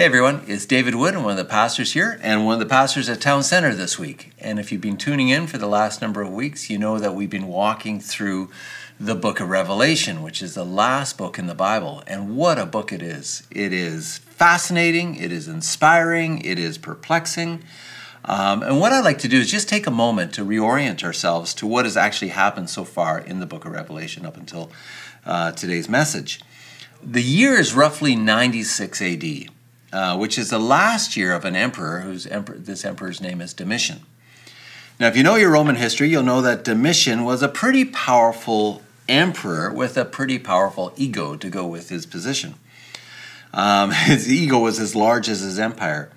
Hey everyone, it's David Wood. I'm one of the pastors here and one of the pastors at Town Center this week. And if you've been tuning in for the last number of weeks, you know that we've been walking through the book of Revelation, which is the last book in the Bible. And what a book it is! It is fascinating, it is inspiring, it is perplexing. Um, and what I'd like to do is just take a moment to reorient ourselves to what has actually happened so far in the book of Revelation up until uh, today's message. The year is roughly 96 AD. Uh, which is the last year of an emperor whose emperor, this emperor's name is Domitian. Now, if you know your Roman history, you'll know that Domitian was a pretty powerful emperor with a pretty powerful ego to go with his position. Um, his ego was as large as his empire.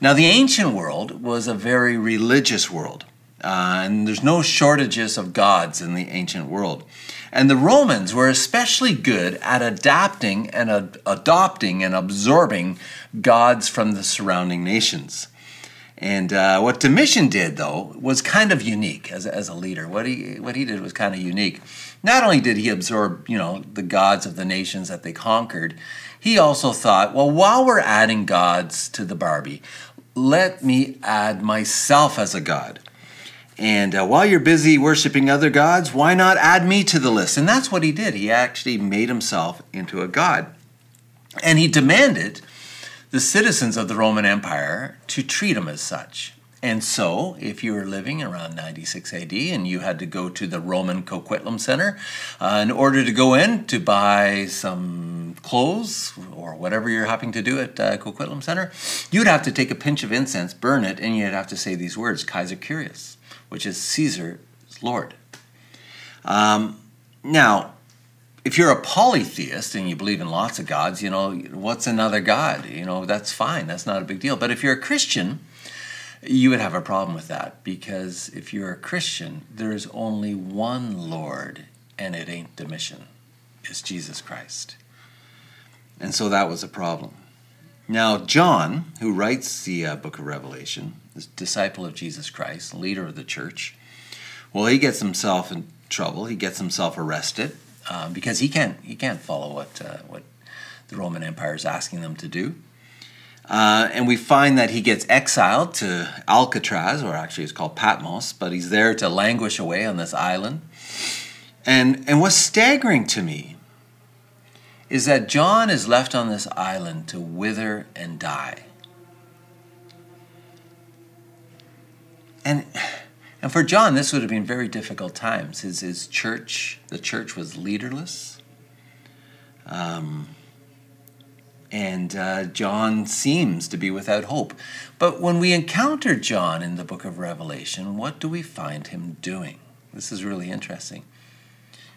Now, the ancient world was a very religious world, uh, and there's no shortages of gods in the ancient world. And the Romans were especially good at adapting and ad- adopting and absorbing gods from the surrounding nations. And uh, what Domitian did, though, was kind of unique as, as a leader. What he, what he did was kind of unique. Not only did he absorb, you know, the gods of the nations that they conquered, he also thought, well, while we're adding gods to the Barbie, let me add myself as a god. And uh, while you're busy worshiping other gods, why not add me to the list? And that's what he did. He actually made himself into a god. And he demanded the citizens of the Roman Empire to treat him as such. And so, if you were living around 96 AD and you had to go to the Roman Coquitlam Center uh, in order to go in to buy some clothes or whatever you're having to do at uh, Coquitlam Center, you'd have to take a pinch of incense, burn it, and you'd have to say these words Kaiser Kyrios which is Caesar's Lord. Um, now, if you're a polytheist and you believe in lots of gods, you know, what's another god? You know, that's fine. That's not a big deal. But if you're a Christian, you would have a problem with that because if you're a Christian, there's only one Lord and it ain't Domitian. It's Jesus Christ. And so that was a problem. Now, John, who writes the uh, book of Revelation, the disciple of Jesus Christ, leader of the church. Well, he gets himself in trouble. He gets himself arrested um, because he can't he can't follow what uh, what the Roman Empire is asking them to do. Uh, and we find that he gets exiled to Alcatraz, or actually it's called Patmos, but he's there to languish away on this island. And, and what's staggering to me is that John is left on this island to wither and die. And and for John, this would have been very difficult times. His his church, the church was leaderless. Um, and uh, John seems to be without hope. But when we encounter John in the book of Revelation, what do we find him doing? This is really interesting.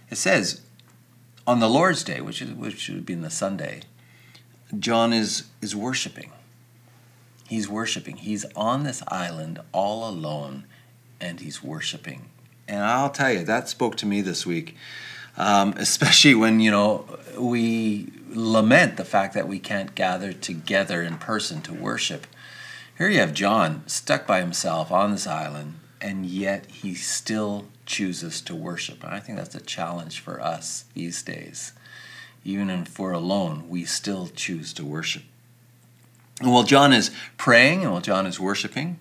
It says, on the Lord's Day, which, is, which would be in the Sunday, John is, is worshiping. He's worshiping. He's on this island all alone and he's worshiping. And I'll tell you, that spoke to me this week, um, especially when, you know, we lament the fact that we can't gather together in person to worship. Here you have John stuck by himself on this island, and yet he still chooses to worship. And I think that's a challenge for us these days. Even if we're alone, we still choose to worship. And while John is praying and while John is worshiping,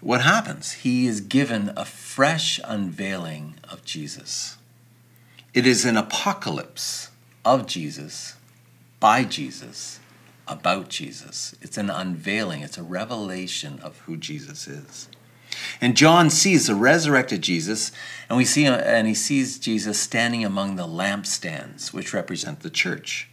what happens? He is given a fresh unveiling of Jesus. It is an apocalypse of Jesus, by Jesus, about Jesus. It's an unveiling, it's a revelation of who Jesus is. And John sees the resurrected Jesus, and we see and he sees Jesus standing among the lampstands, which represent the church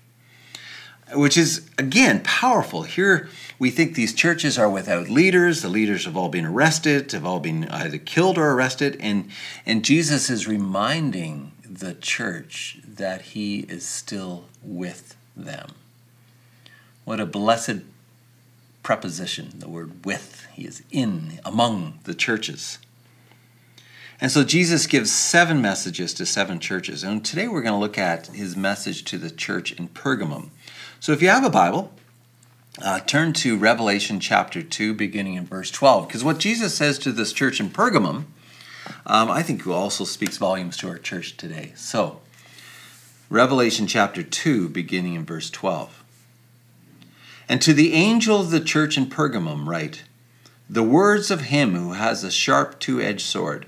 which is again powerful. Here we think these churches are without leaders. The leaders have all been arrested, have all been either killed or arrested, and and Jesus is reminding the church that he is still with them. What a blessed preposition, the word with. He is in, among the churches. And so Jesus gives seven messages to seven churches. And today we're going to look at his message to the church in Pergamum. So if you have a Bible, uh, turn to Revelation chapter 2, beginning in verse 12. Because what Jesus says to this church in Pergamum, um, I think also speaks volumes to our church today. So, Revelation chapter 2, beginning in verse 12. And to the angel of the church in Pergamum, write the words of him who has a sharp two edged sword.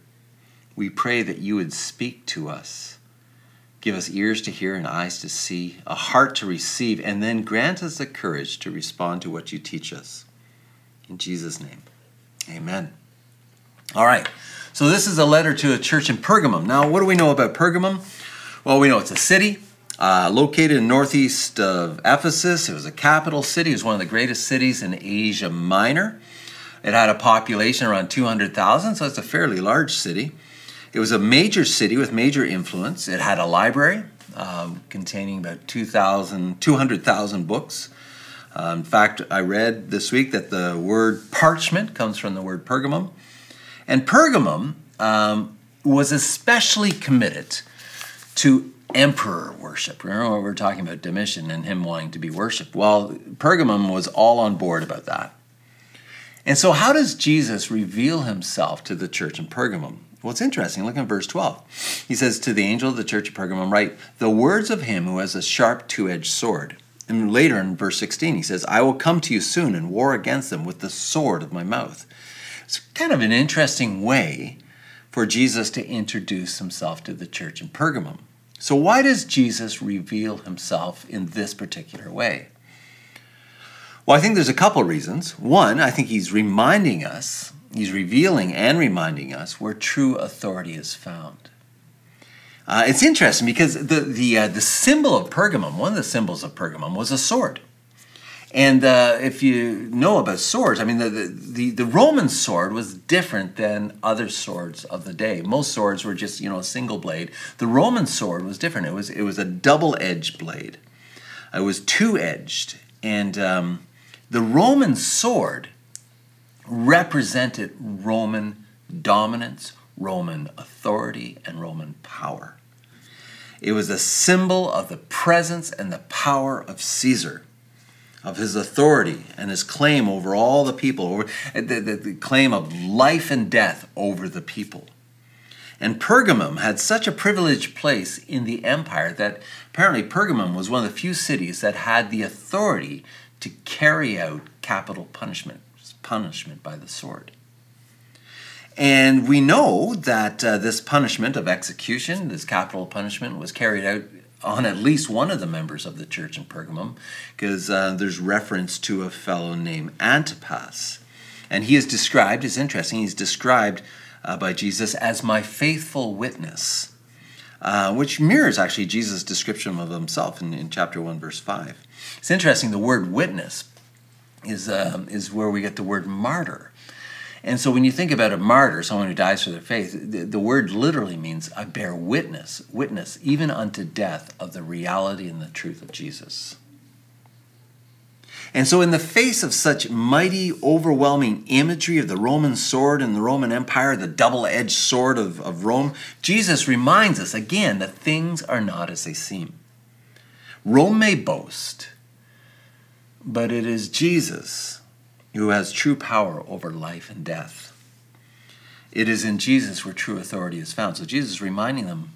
We pray that you would speak to us. Give us ears to hear and eyes to see, a heart to receive, and then grant us the courage to respond to what you teach us. In Jesus' name, amen. All right. So this is a letter to a church in Pergamum. Now, what do we know about Pergamum? Well, we know it's a city uh, located in northeast of Ephesus. It was a capital city. It was one of the greatest cities in Asia Minor. It had a population around 200,000, so it's a fairly large city. It was a major city with major influence. It had a library um, containing about 200,000 books. Uh, in fact, I read this week that the word parchment comes from the word pergamum. And Pergamum um, was especially committed to emperor worship. Remember we were talking about Domitian and him wanting to be worshipped? Well, Pergamum was all on board about that. And so, how does Jesus reveal himself to the church in Pergamum? Well, it's interesting. Look at verse 12. He says, To the angel of the church of Pergamum, write, The words of him who has a sharp two edged sword. And later in verse 16, he says, I will come to you soon and war against them with the sword of my mouth. It's kind of an interesting way for Jesus to introduce himself to the church in Pergamum. So, why does Jesus reveal himself in this particular way? Well, I think there's a couple reasons. One, I think he's reminding us, he's revealing and reminding us where true authority is found. Uh, it's interesting because the, the, uh, the symbol of Pergamum, one of the symbols of Pergamum, was a sword. And uh, if you know about swords, I mean, the, the, the, Roman sword was different than other swords of the day. Most swords were just, you know, a single blade. The Roman sword was different. It was, it was a double edged blade, it was two edged. And um, the Roman sword represented Roman dominance, Roman authority, and Roman power. It was a symbol of the presence and the power of Caesar of his authority and his claim over all the people, over the, the, the, claim of life and death over the people. And Pergamum had such a privileged place in the empire that apparently Pergamum was one of the few cities that had the authority to carry out capital punishment, punishment by the sword. And we know that uh, this punishment of execution, this capital punishment, was carried out on at least one of the members of the church in Pergamum, because uh, there's reference to a fellow named Antipas. And he is described, it's interesting, he's described uh, by Jesus as my faithful witness, uh, which mirrors actually Jesus' description of himself in, in chapter 1, verse 5. It's interesting, the word witness is, um, is where we get the word martyr. And so when you think about a martyr, someone who dies for their faith, the, the, word literally means I bear witness, witness, even unto death, of the reality and the truth of Jesus. And so, in the face of such mighty, overwhelming imagery of the Roman sword and the Roman Empire, the double edged sword of, of Rome, Jesus reminds us again that things are not as they seem. Rome may boast, but it is Jesus who has true power over life and death. It is in Jesus where true authority is found. So Jesus is reminding them,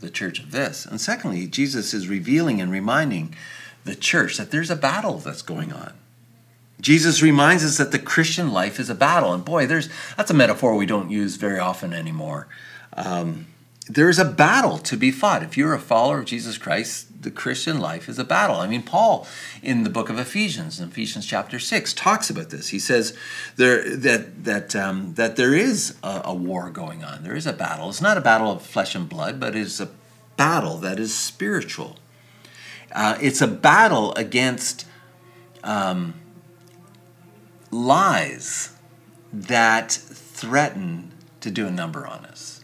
the church, of this. And secondly, Jesus is revealing and reminding the church that there's a battle that's going on. Jesus reminds us that the Christian life is a battle. And boy, there's that's a metaphor we don't use very often anymore. Um, there is a battle to be fought. If you're a follower of Jesus Christ, the Christian life is a battle. I mean, Paul in the book of Ephesians, in Ephesians chapter six, talks about this. He says there that that um, that there is a, a war going on. There is a battle. It's not a battle of flesh and blood, but it's a battle that is spiritual. Uh, it's a battle against um, lies that threaten to do a number on us.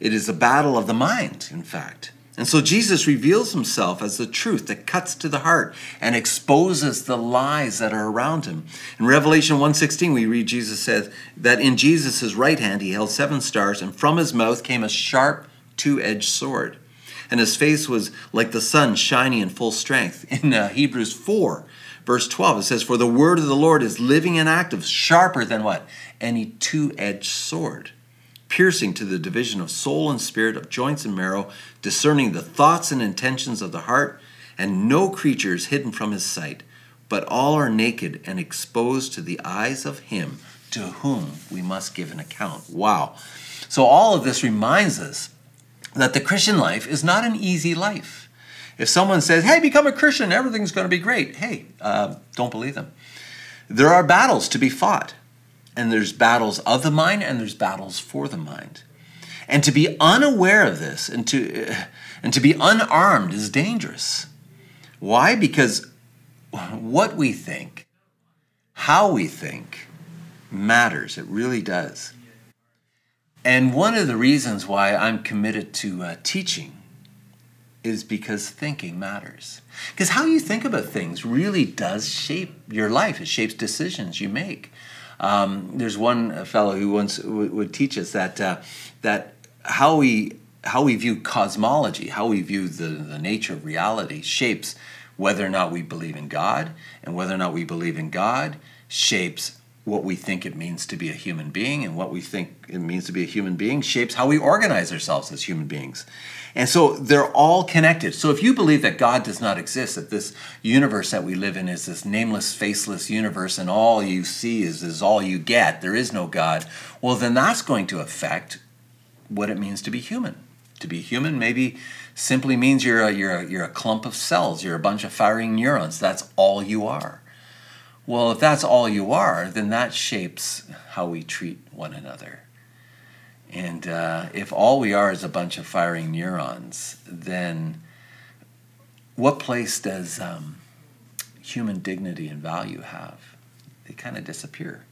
It is a battle of the mind, in fact. And so Jesus reveals himself as the truth that cuts to the heart and exposes the lies that are around him. In Revelation 1:16 we read Jesus says that in Jesus' right hand he held seven stars and from his mouth came a sharp two-edged sword. And his face was like the sun shining in full strength. In uh, Hebrews 4 verse 12 it says for the word of the Lord is living and active, sharper than what? Any two-edged sword piercing to the division of soul and spirit, of joints and marrow, discerning the thoughts and intentions of the heart, and no creature is hidden from his sight, but all are naked and exposed to the eyes of him to whom we must give an account. Wow. So, all of this reminds us that the Christian life is not an easy life. If someone says, hey, become a Christian, everything's going to be great, hey, uh, don't believe them. There are battles to be fought and there's battles of the mind and there's battles for the mind. And to be unaware of this and to and to be unarmed is dangerous. Why? Because what we think, how we think matters. It really does. And one of the reasons why I'm committed to uh, teaching is because thinking matters. Because how you think about things really does shape your life. It shapes decisions you make. Um, there's one fellow who once would teach us that uh, that how we how we view cosmology, how we view the, the nature of reality, shapes whether or not we believe in God, and whether or not we believe in God shapes what we think it means to be a human being, and what we think it means to be a human being shapes how we organize ourselves as human beings. And so they're all connected. So if you believe that God does not exist, that this universe that we live in is this nameless, faceless universe, and all you see is, is all you get, there is no God, well, then that's going to affect what it means to be human. To be human maybe simply means you're a, you're a, you're a clump of cells, you're a bunch of firing neurons. That's all you are. Well, if that's all you are, then that shapes how we treat one another. And uh, if all we are is a bunch of firing neurons, then what place does um, human dignity and value have? They kind of disappear.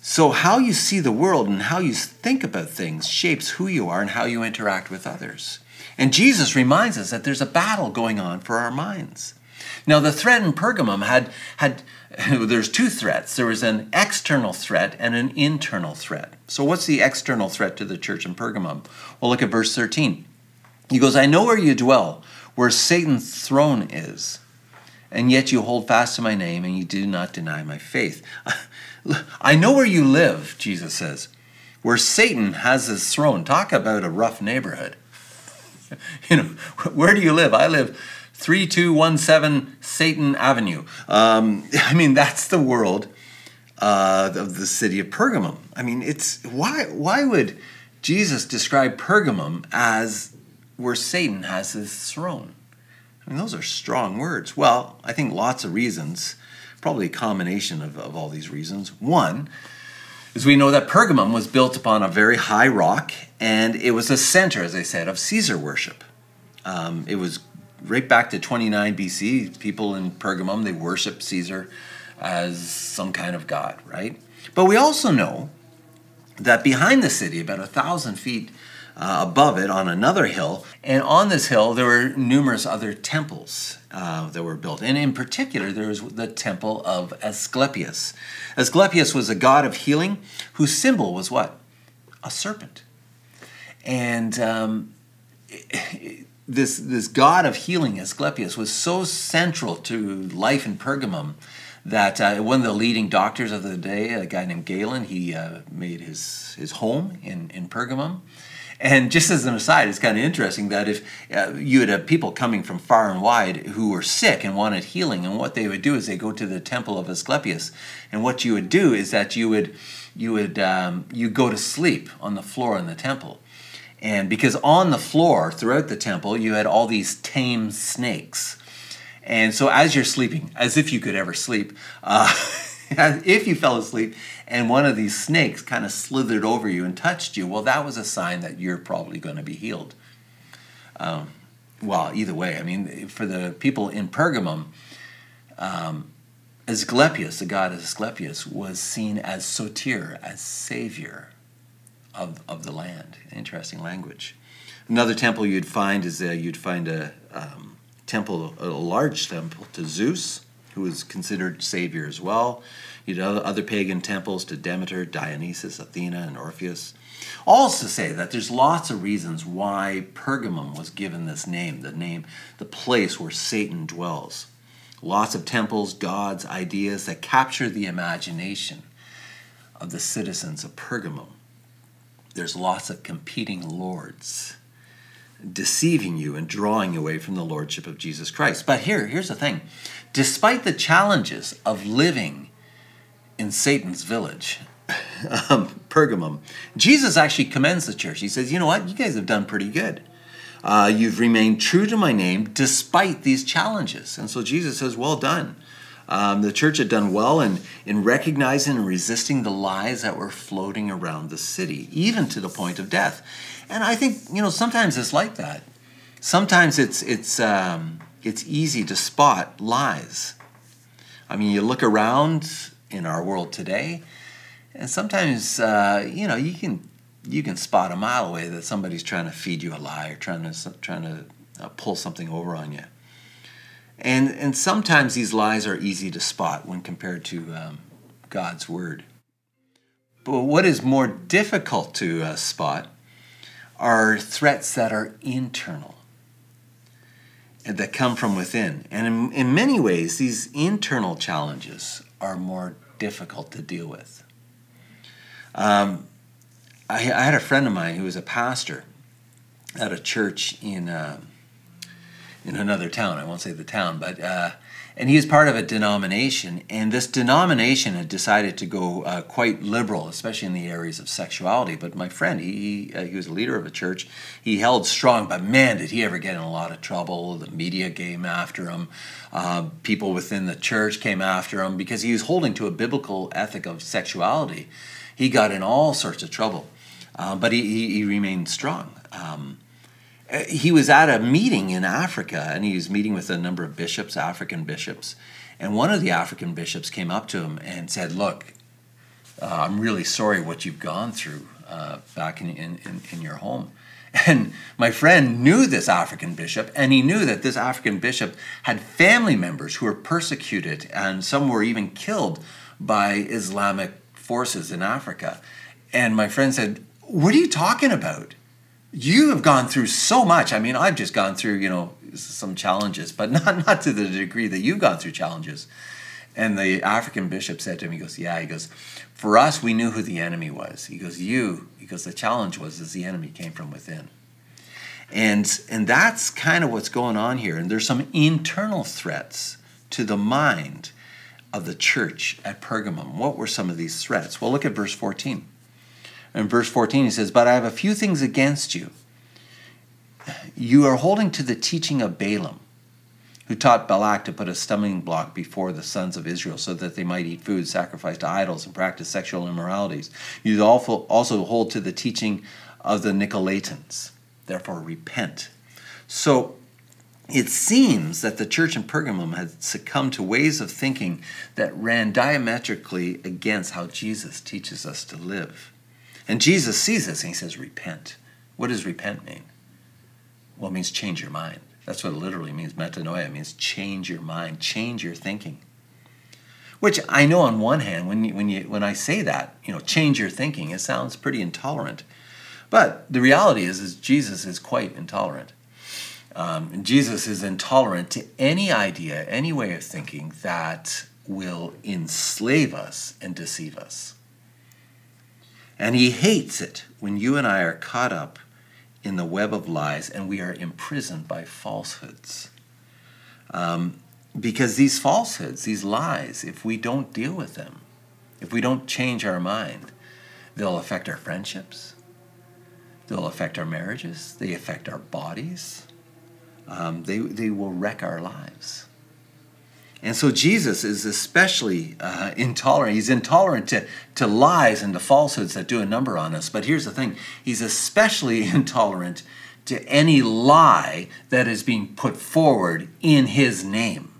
So, how you see the world and how you think about things shapes who you are and how you interact with others. And Jesus reminds us that there's a battle going on for our minds. Now, the threat in Pergamum had, had there's two threats. There was an external threat and an internal threat. So, what's the external threat to the church in Pergamum? Well, look at verse 13. He goes, I know where you dwell, where Satan's throne is, and yet you hold fast to my name and you do not deny my faith. I know where you live, Jesus says, where Satan has his throne. Talk about a rough neighborhood. you know, where do you live? I live 3217 Satan Avenue. Um, I mean, that's the world uh, of the city of Pergamum. I mean, it's why why would Jesus describe Pergamum as where Satan has his throne? I mean, those are strong words. Well, I think lots of reasons, probably a combination of, of all these reasons. One is we know that Pergamum was built upon a very high rock, and it was a center, as I said, of Caesar worship. Um, it was right back to 29 BC, people in Pergamum, they worship Caesar as some kind of god, right? But we also know that behind the city, about a thousand feet uh, above it, on another hill, and on this hill, there were numerous other temples uh, that were built. And in particular, there was the temple of Asclepius. Asclepius was a god of healing whose symbol was what? A serpent. And um, this this god of healing, Asclepius, was so central to life in Pergamum that uh, one of the leading doctors of the day, a guy named Galen, he uh, made his his home in in Pergamum. And just as an aside, it's kind of interesting that if uh, you had people coming from far and wide who were sick and wanted healing, and what they would do is they go to the temple of Asclepius, and what you would do is that you would you would um, you go to sleep on the floor in the temple, And because on the floor throughout the temple, you had all these tame snakes. And so as you're sleeping, as if you could ever sleep, uh, if you fell asleep and one of these snakes kind of slithered over you and touched you, well, that was a sign that you're probably going to be healed. Um, well, either way, I mean, for the people in Pergamum, um, Asclepius, the god Asclepius, was seen as soter, as savior of, of the land. Interesting language. Another temple you'd find is uh, you'd find a um, temple, a large temple to Zeus, who was considered savior as well. You'd have other pagan temples to Demeter, Dionysus, Athena, and Orpheus. Also say that there's lots of reasons why Pergamum was given this name, the name, the place where Satan dwells. Lots of temples, gods, ideas that capture the imagination of the citizens of Pergamum. There's lots of competing lords deceiving you and drawing away from the lordship of Jesus Christ. But here, here's the thing. Despite the challenges of living in Satan's village, um, Pergamum, Jesus actually commends the church. He says, You know what? You guys have done pretty good. Uh, you've remained true to my name despite these challenges. And so Jesus says, Well done. Um, the church had done well in, in recognizing and resisting the lies that were floating around the city, even to the point of death. And I think, you know, sometimes it's like that. Sometimes it's, it's, um, it's easy to spot lies. I mean, you look around in our world today, and sometimes, uh, you know, you can you can spot a mile away that somebody's trying to feed you a lie or trying to trying to uh, pull something over on you. And and sometimes these lies are easy to spot when compared to um, God's word. But what is more difficult to uh, spot are threats that are internal and that come from within. And in, in many ways, these internal challenges are more difficult to deal with. Um, I, I, had a friend of mine who was a pastor at a church in uh, in another town. I won't say the town, but uh, and he was part of a denomination, and this denomination had decided to go uh, quite liberal, especially in the areas of sexuality. But my friend, he uh, he was a leader of a church. He held strong, but man, did he ever get in a lot of trouble. The media came after him. Uh, people within the church came after him because he was holding to a biblical ethic of sexuality. He got in all sorts of trouble. Uh, but he, he, he, remained strong. Um, he was at a meeting in Africa and he was meeting with a number of bishops, African bishops. And one of the African bishops came up to him and said, Look, uh, I'm really sorry what you've gone through uh, back in, in, in, your home. And my friend knew this African bishop, and he knew that this African bishop had family members who were persecuted, and some were even killed by Islamic forces in Africa. And my friend said, what are you talking about? You have gone through so much. I mean, I've just gone through, you know, some challenges, but not, not to the degree that you've gone through challenges. And the African bishop said to him, he goes, Yeah, he goes, for us, we knew who the enemy was. He goes, You, because the challenge was is the enemy came from within. And and that's kind of what's going on here. And there's some internal threats to the mind of the church at Pergamum. What were some of these threats? Well, look at verse 14. In verse 14, he says, But I have a few things against you. You are holding to the teaching of Balaam, who taught Balak to put a stumbling block before the sons of Israel so that they might eat food sacrificed to idols and practice sexual immoralities. You also hold to the teaching of the Nicolaitans. Therefore, repent. So, it seems that the church in Pergamum had succumbed to ways of thinking that ran diametrically against how Jesus teaches us to live. And Jesus sees this and he says, Repent. What does repent mean? Well, it means change your mind. That's what it literally means. Metanoia means change your mind, change your thinking. Which I know on one hand, when, you, when, you, when I say that, you know, change your thinking, it sounds pretty intolerant. But the reality is, is Jesus is quite intolerant. Um, Jesus is intolerant to any idea, any way of thinking that will enslave us and deceive us. And he hates it when you and I are caught up in the web of lies and we are imprisoned by falsehoods. Um, because these falsehoods, these lies, if we don't deal with them, if we don't change our mind, they'll affect our friendships, They'll affect our marriages, they affect our bodies, um, they, they will wreck our lives. And so Jesus is especially uh, intolerant. He's intolerant to, to lies and to falsehoods that do a number on us. But here's the thing He's especially intolerant to any lie that is being put forward in His name.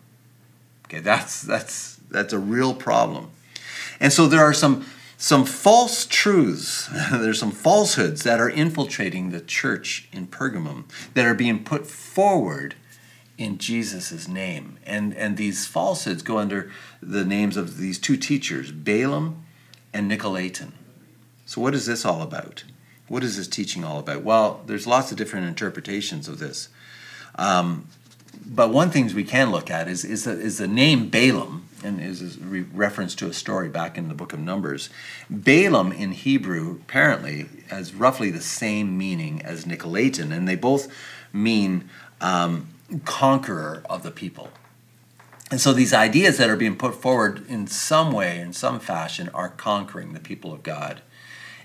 Okay, that's, that's, that's a real problem. And so there are some, some false truths, there's some falsehoods that are infiltrating the church in Pergamum that are being put forward in Jesus' name. And, and these falsehoods go under the names of these two teachers, Balaam and Nicolaitan. So, what is this all about? What is this teaching all about? Well, there's lots of different interpretations of this. Um, but one thing we can look at is, is, the, is the name Balaam, and is a re- reference to a story back in the book of Numbers. Balaam in Hebrew apparently has roughly the same meaning as Nicolaitan, and they both mean um, conqueror of the people. And so these ideas that are being put forward in some way, in some fashion, are conquering the people of God.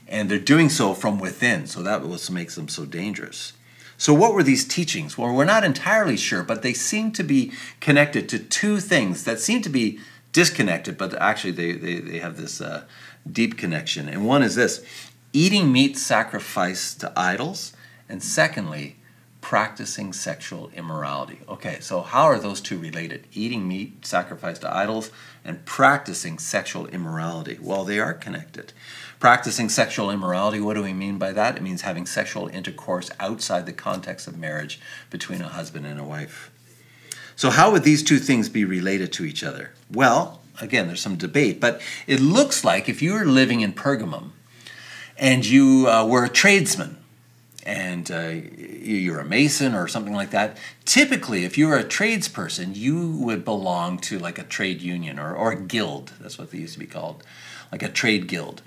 And they're doing so from within. So that was what makes them so dangerous. So, what were these teachings? Well, we're not entirely sure, but they seem to be connected to two things that seem to be disconnected, but actually they, they, they have this uh, deep connection. And one is this eating meat sacrificed to idols, and secondly, practicing sexual immorality. Okay, so how are those two related? Eating meat sacrificed to idols and practicing sexual immorality. Well, they are connected. Practicing sexual immorality, what do we mean by that? It means having sexual intercourse outside the context of marriage between a husband and a wife. So, how would these two things be related to each other? Well, again, there's some debate, but it looks like if you were living in Pergamum and you uh, were a tradesman, and uh, you're a mason or something like that, typically, if you were a tradesperson, you would belong to like a trade union or, or a guild. That's what they used to be called, like a trade guild.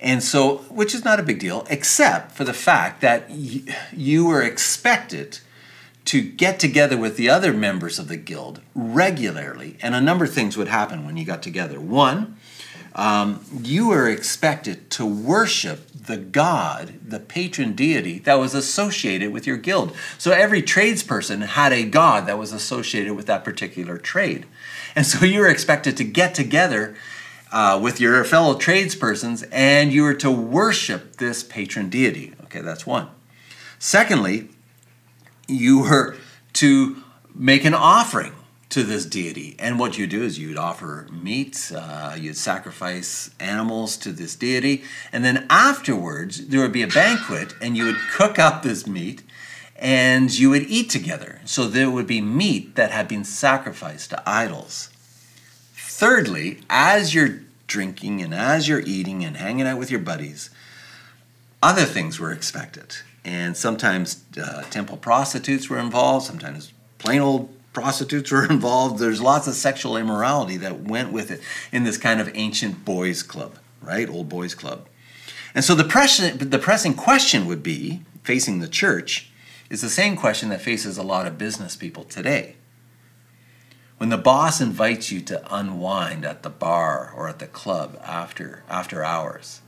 And so, which is not a big deal, except for the fact that y- you were expected to get together with the other members of the guild regularly, and a number of things would happen when you got together. One, um, you were expected to worship the god, the patron deity that was associated with your guild. So every tradesperson had a god that was associated with that particular trade. And so you were expected to get together uh, with your fellow tradespersons and you were to worship this patron deity. Okay, that's one. Secondly, you were to make an offering to this deity. And what you do is you'd offer meat, uh, you'd sacrifice animals to this deity, and then afterwards there would be a banquet, and you would cook up this meat and you would eat together. So there would be meat that had been sacrificed to idols. Thirdly, as you're drinking and as you're eating and hanging out with your buddies, other things were expected. And sometimes uh, temple prostitutes were involved, sometimes plain old prostitutes were involved. There's lots of sexual immorality that went with it in this kind of ancient boys' club, right? Old boys' club. And so the, pressing, the pressing question would be, facing the church, is the same question that faces a lot of business people today. When the boss invites you to unwind at the bar or at the club after, after hours,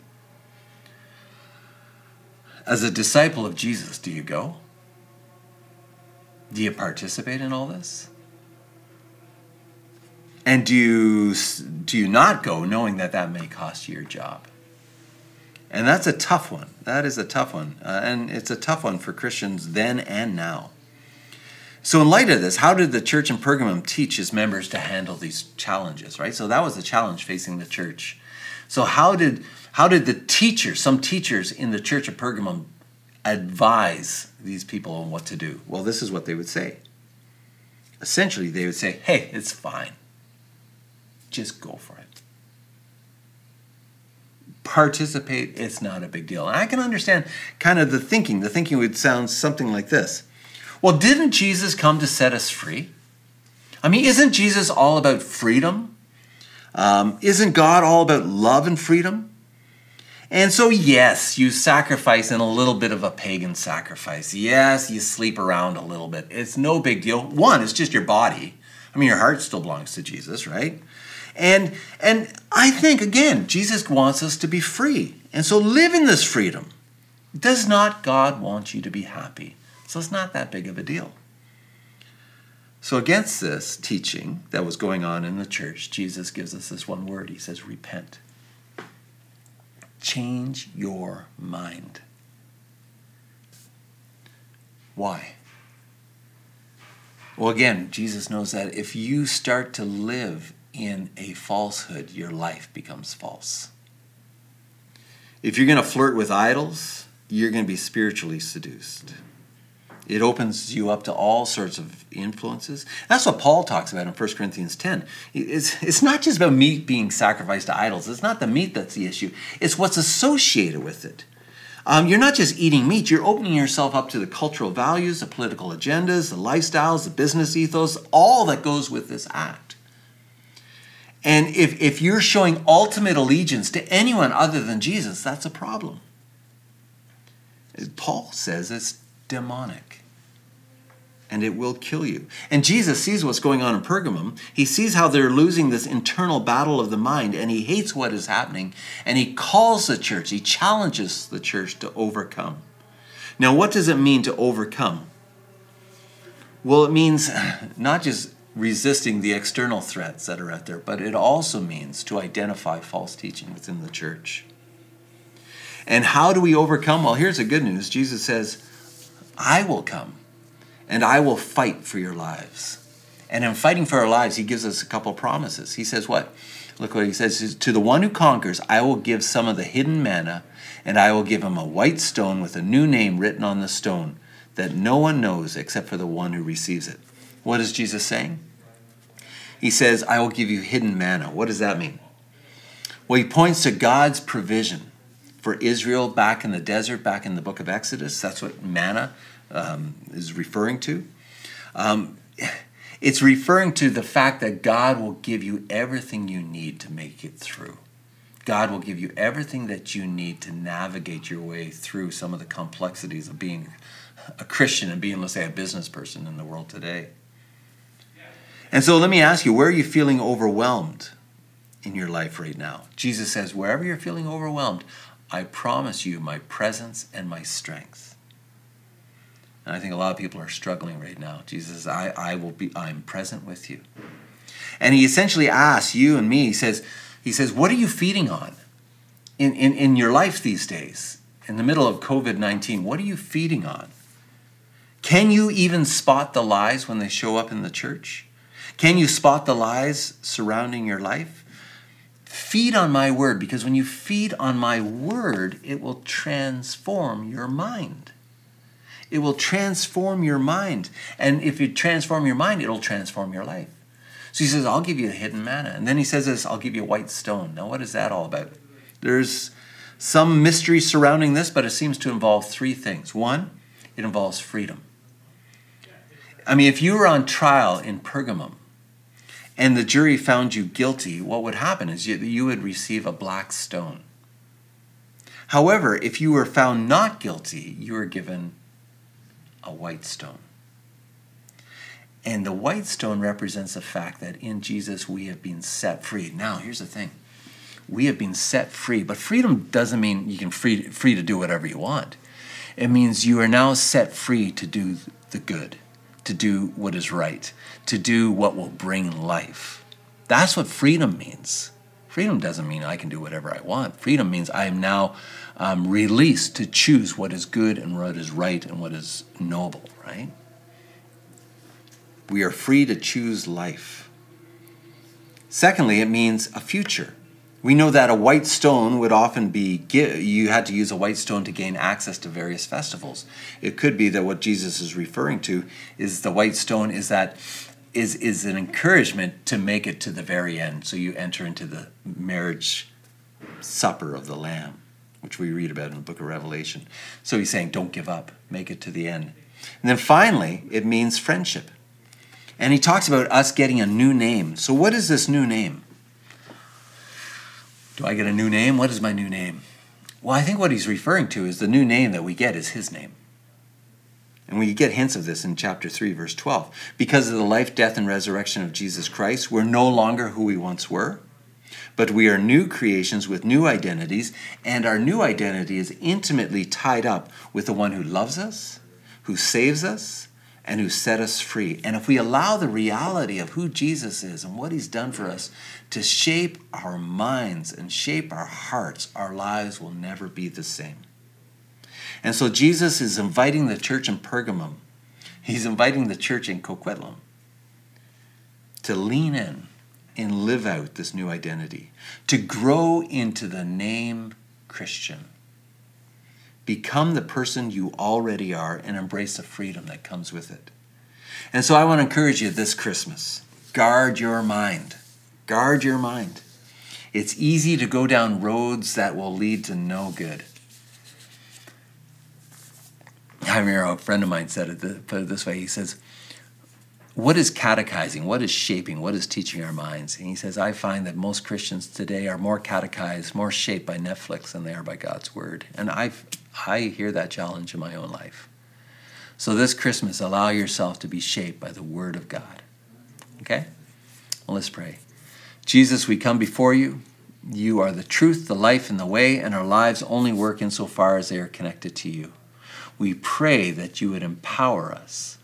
as a disciple of Jesus, do you go? Do you participate in all this? And do you, do you not go knowing that that may cost you your job? And that's a tough one. That is a tough one. Uh, and it's a tough one for Christians then and now. So, in light of this, how did the church in Pergamum teach its members to handle these challenges, right? So, that was the challenge facing the church. So, how did, how did the teachers, some teachers in the church of Pergamum, advise these people on what to do? Well, this is what they would say. Essentially, they would say, hey, it's fine. Just go for it. Participate, it's not a big deal. And I can understand kind of the thinking. The thinking would sound something like this Well, didn't Jesus come to set us free? I mean, isn't Jesus all about freedom? Um, isn't God all about love and freedom? And so, yes, you sacrifice in a little bit of a pagan sacrifice. Yes, you sleep around a little bit. It's no big deal. One, it's just your body. I mean, your heart still belongs to Jesus, right? And and I think again, Jesus wants us to be free. And so live in this freedom. Does not God want you to be happy? So it's not that big of a deal. So, against this teaching that was going on in the church, Jesus gives us this one word. He says, Repent. Change your mind. Why? Well, again, Jesus knows that if you start to live in a falsehood, your life becomes false. If you're going to flirt with idols, you're going to be spiritually seduced. It opens you up to all sorts of influences. That's what Paul talks about in 1 Corinthians 10. It's, it's not just about meat being sacrificed to idols. It's not the meat that's the issue. It's what's associated with it. Um, you're not just eating meat, you're opening yourself up to the cultural values, the political agendas, the lifestyles, the business ethos, all that goes with this act. And if, if you're showing ultimate allegiance to anyone other than Jesus, that's a problem. Paul says it's demonic and it will kill you. And Jesus sees what's going on in Pergamum. He sees how they're losing this internal battle of the mind, and he hates what is happening. And he calls the church, he challenges the church to overcome. Now, what does it mean to overcome? Well, it means not just resisting the external threats that are out there, but it also means to identify false teaching within the church. And how do we overcome? Well, here's the good news Jesus says, I will come and I will fight for your lives. And in fighting for our lives, he gives us a couple promises. He says, What? Look what he says To the one who conquers, I will give some of the hidden manna, and I will give him a white stone with a new name written on the stone that no one knows except for the one who receives it. What is Jesus saying? He says, I will give you hidden manna. What does that mean? Well, he points to God's provision for Israel back in the desert, back in the book of Exodus. That's what manna um, is referring to. Um, it's referring to the fact that God will give you everything you need to make it through. God will give you everything that you need to navigate your way through some of the complexities of being a Christian and being, let's say, a business person in the world today. And so let me ask you, where are you feeling overwhelmed in your life right now? Jesus says, wherever you're feeling overwhelmed, I promise you my presence and my strength. And I think a lot of people are struggling right now. Jesus, I, I will be, I'm present with you. And he essentially asks you and me, he says, he says, what are you feeding on in, in, in your life these days? In the middle of COVID 19, what are you feeding on? Can you even spot the lies when they show up in the church? Can you spot the lies surrounding your life? Feed on my word, because when you feed on my word, it will transform your mind. It will transform your mind. And if you transform your mind, it'll transform your life. So he says, I'll give you a hidden manna. And then he says this, I'll give you a white stone. Now, what is that all about? There's some mystery surrounding this, but it seems to involve three things. One, it involves freedom. I mean, if you were on trial in Pergamum and the jury found you guilty, what would happen is you, you would receive a black stone. However, if you were found not guilty, you were given a white stone. And the white stone represents the fact that in Jesus we have been set free. Now, here's the thing we have been set free, but freedom doesn't mean you can free, free to do whatever you want. It means you are now set free to do the good, to do what is right, to do what will bring life. That's what freedom means. Freedom doesn't mean I can do whatever I want. Freedom means I am now um, released to choose what is good and what is right and what is noble, right? We are free to choose life. Secondly, it means a future. We know that a white stone would often be, you had to use a white stone to gain access to various festivals. It could be that what Jesus is referring to is the white stone is that is, is an encouragement to make it to the very end. So you enter into the marriage supper of the Lamb which we read about in the book of Revelation. So he's saying, don't give up, make it to the end. And then finally, it means friendship. And he talks about us getting a new name. So, what is this new name? Do I get a new name? What is my new name? Well, I think what he's referring to is the new name that we get is his name. And we get hints of this in chapter 3, verse 12. Because of the life, death, and resurrection of Jesus Christ, we're no longer who we once were. But we are new creations with new identities, and our new identity is intimately tied up with the one who loves us, who saves us, and who set us free. And if we allow the reality of who Jesus is and what he's done for us to shape our minds and shape our hearts, our lives will never be the same. And so Jesus is inviting the church in Pergamum, he's inviting the church in Coquitlam to lean in and live out this new identity, to grow into the name Christian. Become the person you already are and embrace the freedom that comes with it. And so I want to encourage you this Christmas guard your mind. Guard your mind. It's easy to go down roads that will lead to no good. I remember a friend of mine said it, put it this way. He says, what is catechizing? What is shaping? What is teaching our minds? And he says, I find that most Christians today are more catechized, more shaped by Netflix than they are by God's Word. And I, I hear that challenge in my own life. So this Christmas, allow yourself to be shaped by the Word of God. Okay? Well, let's pray. Jesus, we come before you. You are the truth, the life, and the way, and our lives only work insofar as they are connected to you. We pray that you would empower us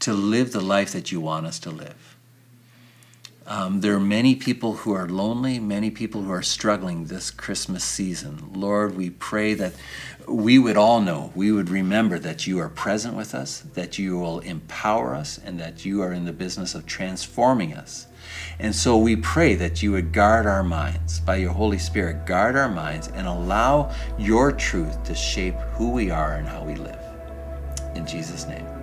to live the life that you want us to live. Um, there are many people who are lonely, many people who are struggling this Christmas season. Lord, we pray that we would all know, we would remember that you are present with us, that you will empower us, and that you are in the business of transforming us. And so we pray that you would guard our minds by your Holy Spirit, guard our minds, and allow your truth to shape who we are and how we live. In Jesus' name.